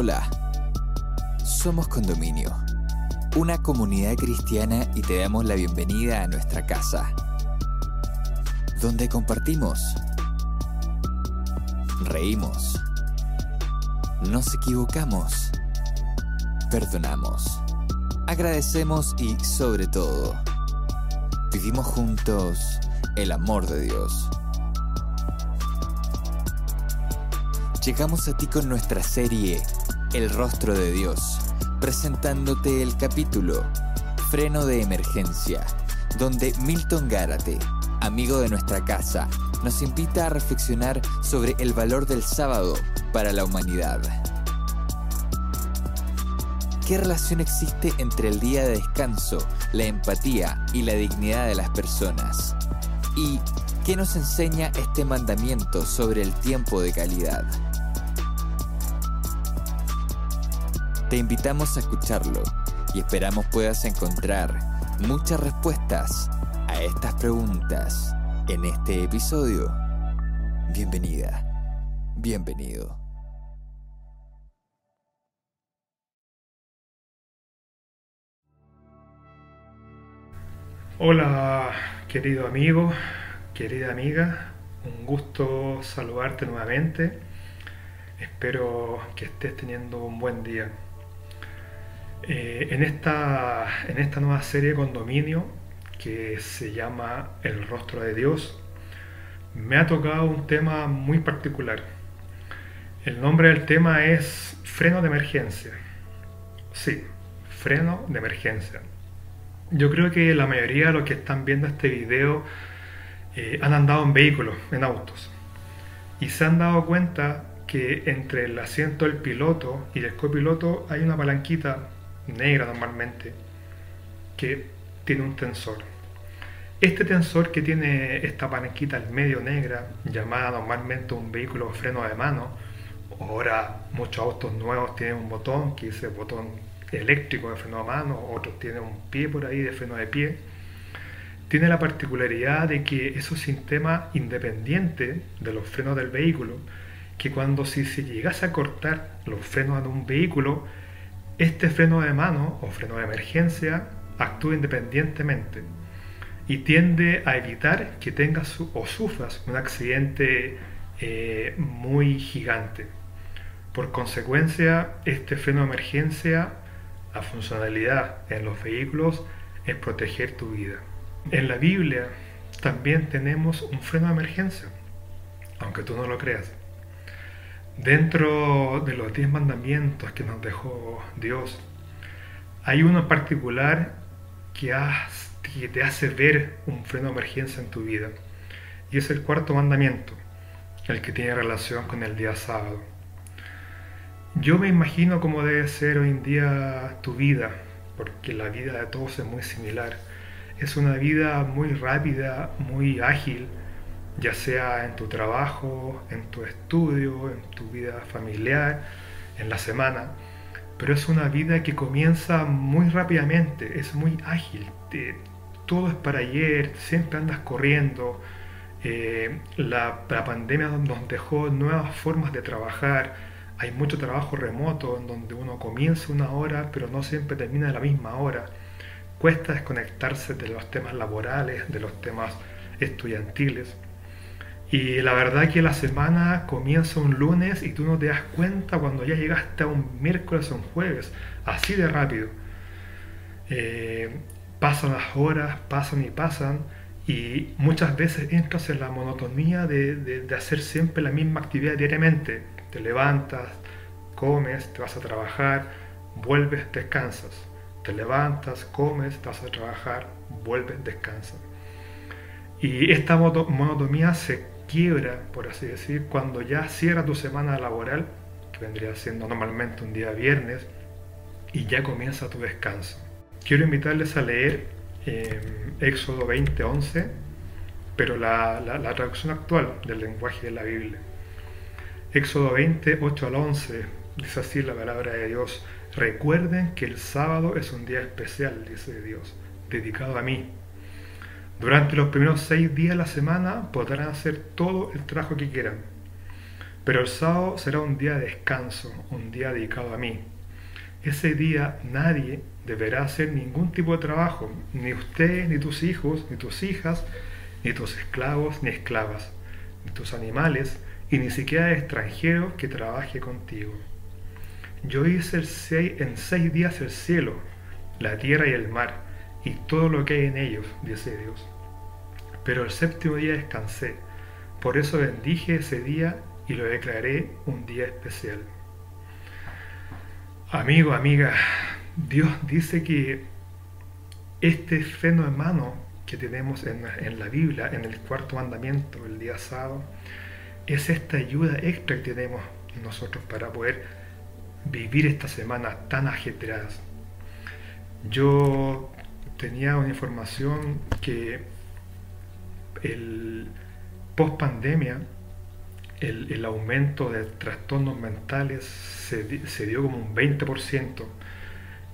Hola, somos Condominio, una comunidad cristiana y te damos la bienvenida a nuestra casa, donde compartimos, reímos, nos equivocamos, perdonamos, agradecemos y sobre todo, vivimos juntos el amor de Dios. Llegamos a ti con nuestra serie El rostro de Dios, presentándote el capítulo Freno de Emergencia, donde Milton Gárate, amigo de nuestra casa, nos invita a reflexionar sobre el valor del sábado para la humanidad. ¿Qué relación existe entre el día de descanso, la empatía y la dignidad de las personas? ¿Y qué nos enseña este mandamiento sobre el tiempo de calidad? Te invitamos a escucharlo y esperamos puedas encontrar muchas respuestas a estas preguntas en este episodio. Bienvenida, bienvenido. Hola, querido amigo, querida amiga, un gusto saludarte nuevamente. Espero que estés teniendo un buen día. Eh, en, esta, en esta nueva serie Condominio, que se llama El rostro de Dios, me ha tocado un tema muy particular. El nombre del tema es freno de emergencia. Sí, freno de emergencia. Yo creo que la mayoría de los que están viendo este video eh, han andado en vehículos, en autos, y se han dado cuenta que entre el asiento del piloto y el copiloto hay una palanquita negra normalmente que tiene un tensor. Este tensor que tiene esta palanquita al medio negra, llamada normalmente un vehículo freno de mano, ahora muchos autos nuevos tienen un botón que dice botón eléctrico de freno de mano, otros tienen un pie por ahí de freno de pie, tiene la particularidad de que es un sistema independiente de los frenos del vehículo, que cuando si se llegase a cortar los frenos de un vehículo, este freno de mano o freno de emergencia actúa independientemente y tiende a evitar que tengas o sufras un accidente eh, muy gigante. Por consecuencia, este freno de emergencia, la funcionalidad en los vehículos es proteger tu vida. En la Biblia también tenemos un freno de emergencia, aunque tú no lo creas. Dentro de los diez mandamientos que nos dejó Dios, hay uno particular que, que te hace ver un freno de emergencia en tu vida. Y es el cuarto mandamiento, el que tiene relación con el día sábado. Yo me imagino cómo debe ser hoy en día tu vida, porque la vida de todos es muy similar. Es una vida muy rápida, muy ágil, ya sea en tu trabajo, en tu estudio, en tu vida familiar, en la semana. Pero es una vida que comienza muy rápidamente, es muy ágil, todo es para ayer, siempre andas corriendo. Eh, la, la, pandemia nos dejó nuevas formas de trabajar, hay mucho trabajo remoto en donde uno comienza una hora pero no siempre termina a la misma hora. Cuesta desconectarse de los temas laborales, de los temas estudiantiles. Y la verdad que la semana comienza un lunes y tú no te das cuenta cuando ya llegaste a un miércoles o un jueves, así de rápido. Eh, pasan las horas, pasan y pasan, y muchas veces entras en la monotonía de, de, hacer siempre la misma actividad diariamente. Te levantas, comes, te vas a trabajar, vuelves, descansas. Te levantas, comes, te vas a trabajar, vuelves, descansas. Y esta monotonía se quiebra, por así decir, cuando ya cierra tu semana laboral, que vendría siendo normalmente un día viernes, y ya comienza tu descanso. Quiero invitarles a leer eh, Éxodo 20:11, pero la, la, traducción actual del lenguaje de la Biblia. Éxodo 20, 8 al 11, dice así la palabra de Dios. Recuerden que el sábado es un día especial, dice Dios, dedicado a mí durante los primeros seis días de la semana podrán hacer todo el trabajo que quieran. Pero el sábado será un día de descanso, un día dedicado a mí. Ese día nadie deberá hacer ningún tipo de trabajo, ni usted, ni tus hijos, ni tus hijas, ni tus esclavos, ni esclavas, ni tus animales, y ni siquiera extranjero que trabaje contigo. Yo hice en seis días el cielo, la tierra y el mar, y todo lo que hay en ellos, dice Dios. Pero el séptimo día descansé, por eso bendije ese día y lo declaré un día especial. Amigo, amiga, Dios dice que este mano que tenemos en, la Biblia, en el cuarto mandamiento, el día sábado, es esta ayuda extra que tenemos nosotros para poder vivir esta semana tan ajetreadas. Yo tenía una información que el post pandemia el, aumento de trastornos mentales se, dio como un 20%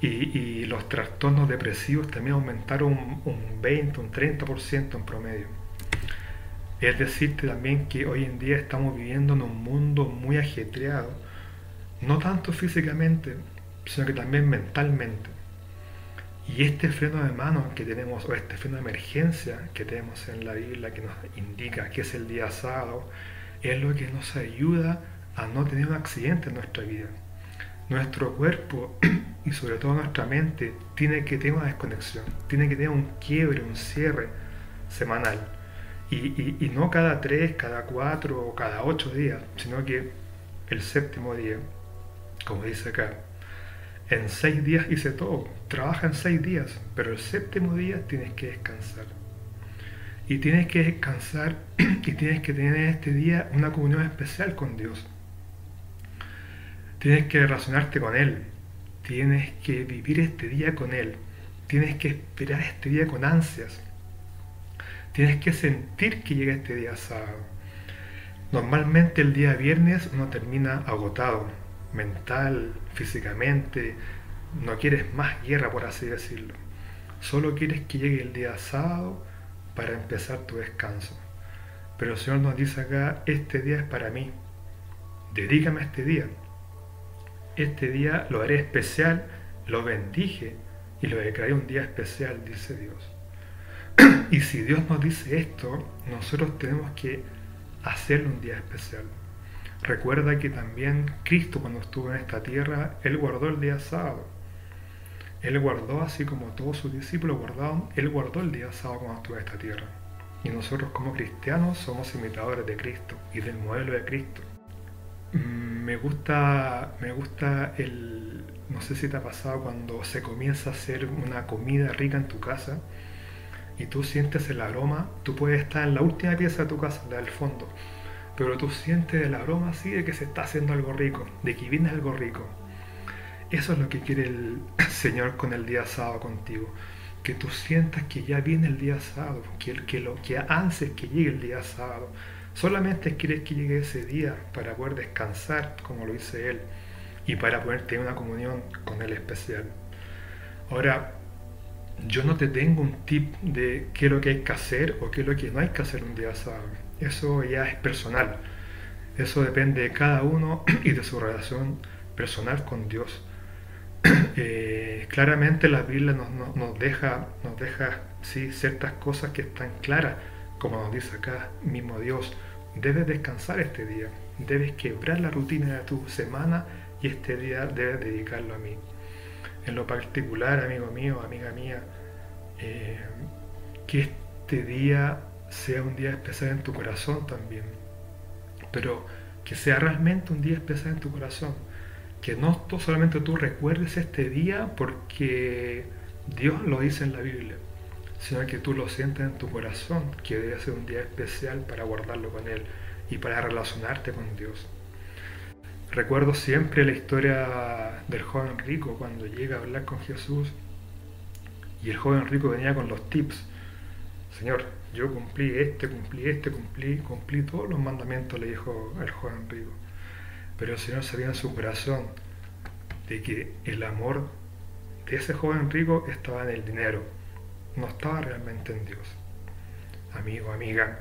y, y, los trastornos depresivos también aumentaron un, un 20, un 30% en promedio. Es decirte también que hoy en día estamos viviendo en un mundo muy ajetreado, no tanto físicamente, sino que también mentalmente. Y este freno de mano que tenemos, o este freno de emergencia que tenemos en la Biblia, que nos indica que es el día sábado, es lo que nos ayuda a no tener un accidente en nuestra vida. Nuestro cuerpo y sobre todo nuestra mente tiene que tener una desconexión, tiene que tener un quiebre, un cierre semanal. Y, no cada tres, cada cuatro o cada ocho días, sino que el séptimo día, como dice acá, en seis días hice todo, trabaja en seis días, pero el séptimo día tienes que descansar. Y tienes que descansar y tienes que tener este día una comunión especial con Dios. Tienes que relacionarte con Él. Tienes que vivir este día con Él. Tienes que esperar este día con ansias. Tienes que sentir que llega este día sábado. Normalmente el día viernes uno termina agotado, mental, físicamente. No quieres más guerra, por así decirlo. Solo quieres que llegue el día sábado para empezar tu descanso. Pero el Señor nos dice acá, este día es para mí. Dedícame a este día. Este día lo haré especial, lo bendije y lo declaré un día especial, dice Dios. y si Dios nos dice esto, nosotros tenemos que hacerle un día especial. Recuerda que también Cristo cuando estuvo en esta tierra, Él guardó el día sábado él guardó, así como todos sus discípulos guardaron, Él guardó el día sábado cuando estuvo en esta tierra. Y nosotros como cristianos somos imitadores de Cristo y del modelo de Cristo. Mm, me gusta, me gusta el, no sé si te ha pasado cuando se comienza a hacer una comida rica en tu casa y tú sientes el aroma, tú puedes estar en la última pieza de tu casa, la del fondo, pero tú sientes el aroma así de que se está haciendo algo rico, de que viene algo rico. Eso es lo que quiere el Señor con el día sábado contigo. Que tú sientas que ya viene el día sábado, que, que lo que antes que llegue el día sábado. Solamente quieres que llegue ese día para poder descansar, como lo dice Él, y para poder tener una comunión con Él especial. Ahora, yo no te tengo un tip de qué es lo que hay que hacer o qué es lo que no hay que hacer un día sábado. Eso ya es personal. Eso depende de cada uno y de su relación personal con Dios. Eh, claramente la Biblia nos, deja, nos deja sí, ciertas cosas que están claras, como nos dice acá mismo Dios. Debes descansar este día, debes quebrar la rutina de tu semana y este día debes dedicarlo a mí. En lo particular, amigo mío, amiga mía, eh, que este día sea un día especial en tu corazón también, pero que sea realmente un día especial en tu corazón que no solamente tú recuerdes este día porque Dios lo dice en la Biblia, sino que tú lo sientes en tu corazón, que debe ser un día especial para guardarlo con Él y para relacionarte con Dios. Recuerdo siempre la historia del joven rico cuando llega a hablar con Jesús y el joven rico venía con los tips. Señor, yo cumplí este, cumplí este, cumplí, cumplí todos los mandamientos, le dijo el joven rico. Pero el Señor sabía en su corazón de que el amor de ese joven rico estaba en el dinero, no estaba realmente en Dios. Amigo, amiga,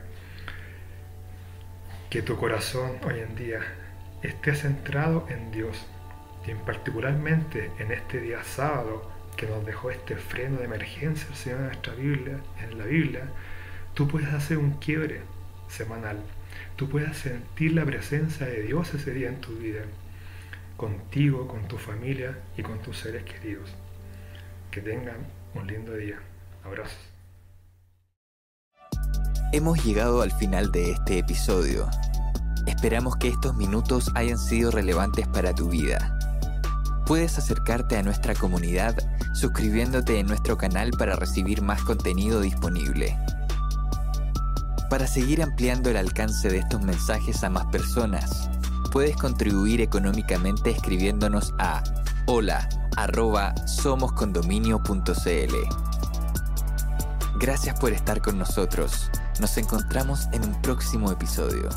que tu corazón hoy en día esté centrado en Dios y particularmente en este día sábado que nos dejó este freno de emergencia el Señor nuestra Biblia, en la Biblia, tú puedes hacer un quiebre semanal. Tú puedes sentir la presencia de Dios ese día en tu vida, contigo, con tu familia y con tus seres queridos. Que tengan un lindo día. Abrazos. Hemos llegado al final de este episodio. Esperamos que estos minutos hayan sido relevantes para tu vida. Puedes acercarte a nuestra comunidad suscribiéndote en nuestro canal para recibir más contenido disponible. Para seguir ampliando el alcance de estos mensajes a más personas, puedes contribuir económicamente escribiéndonos a hola Gracias por estar con nosotros. Nos encontramos en un próximo episodio.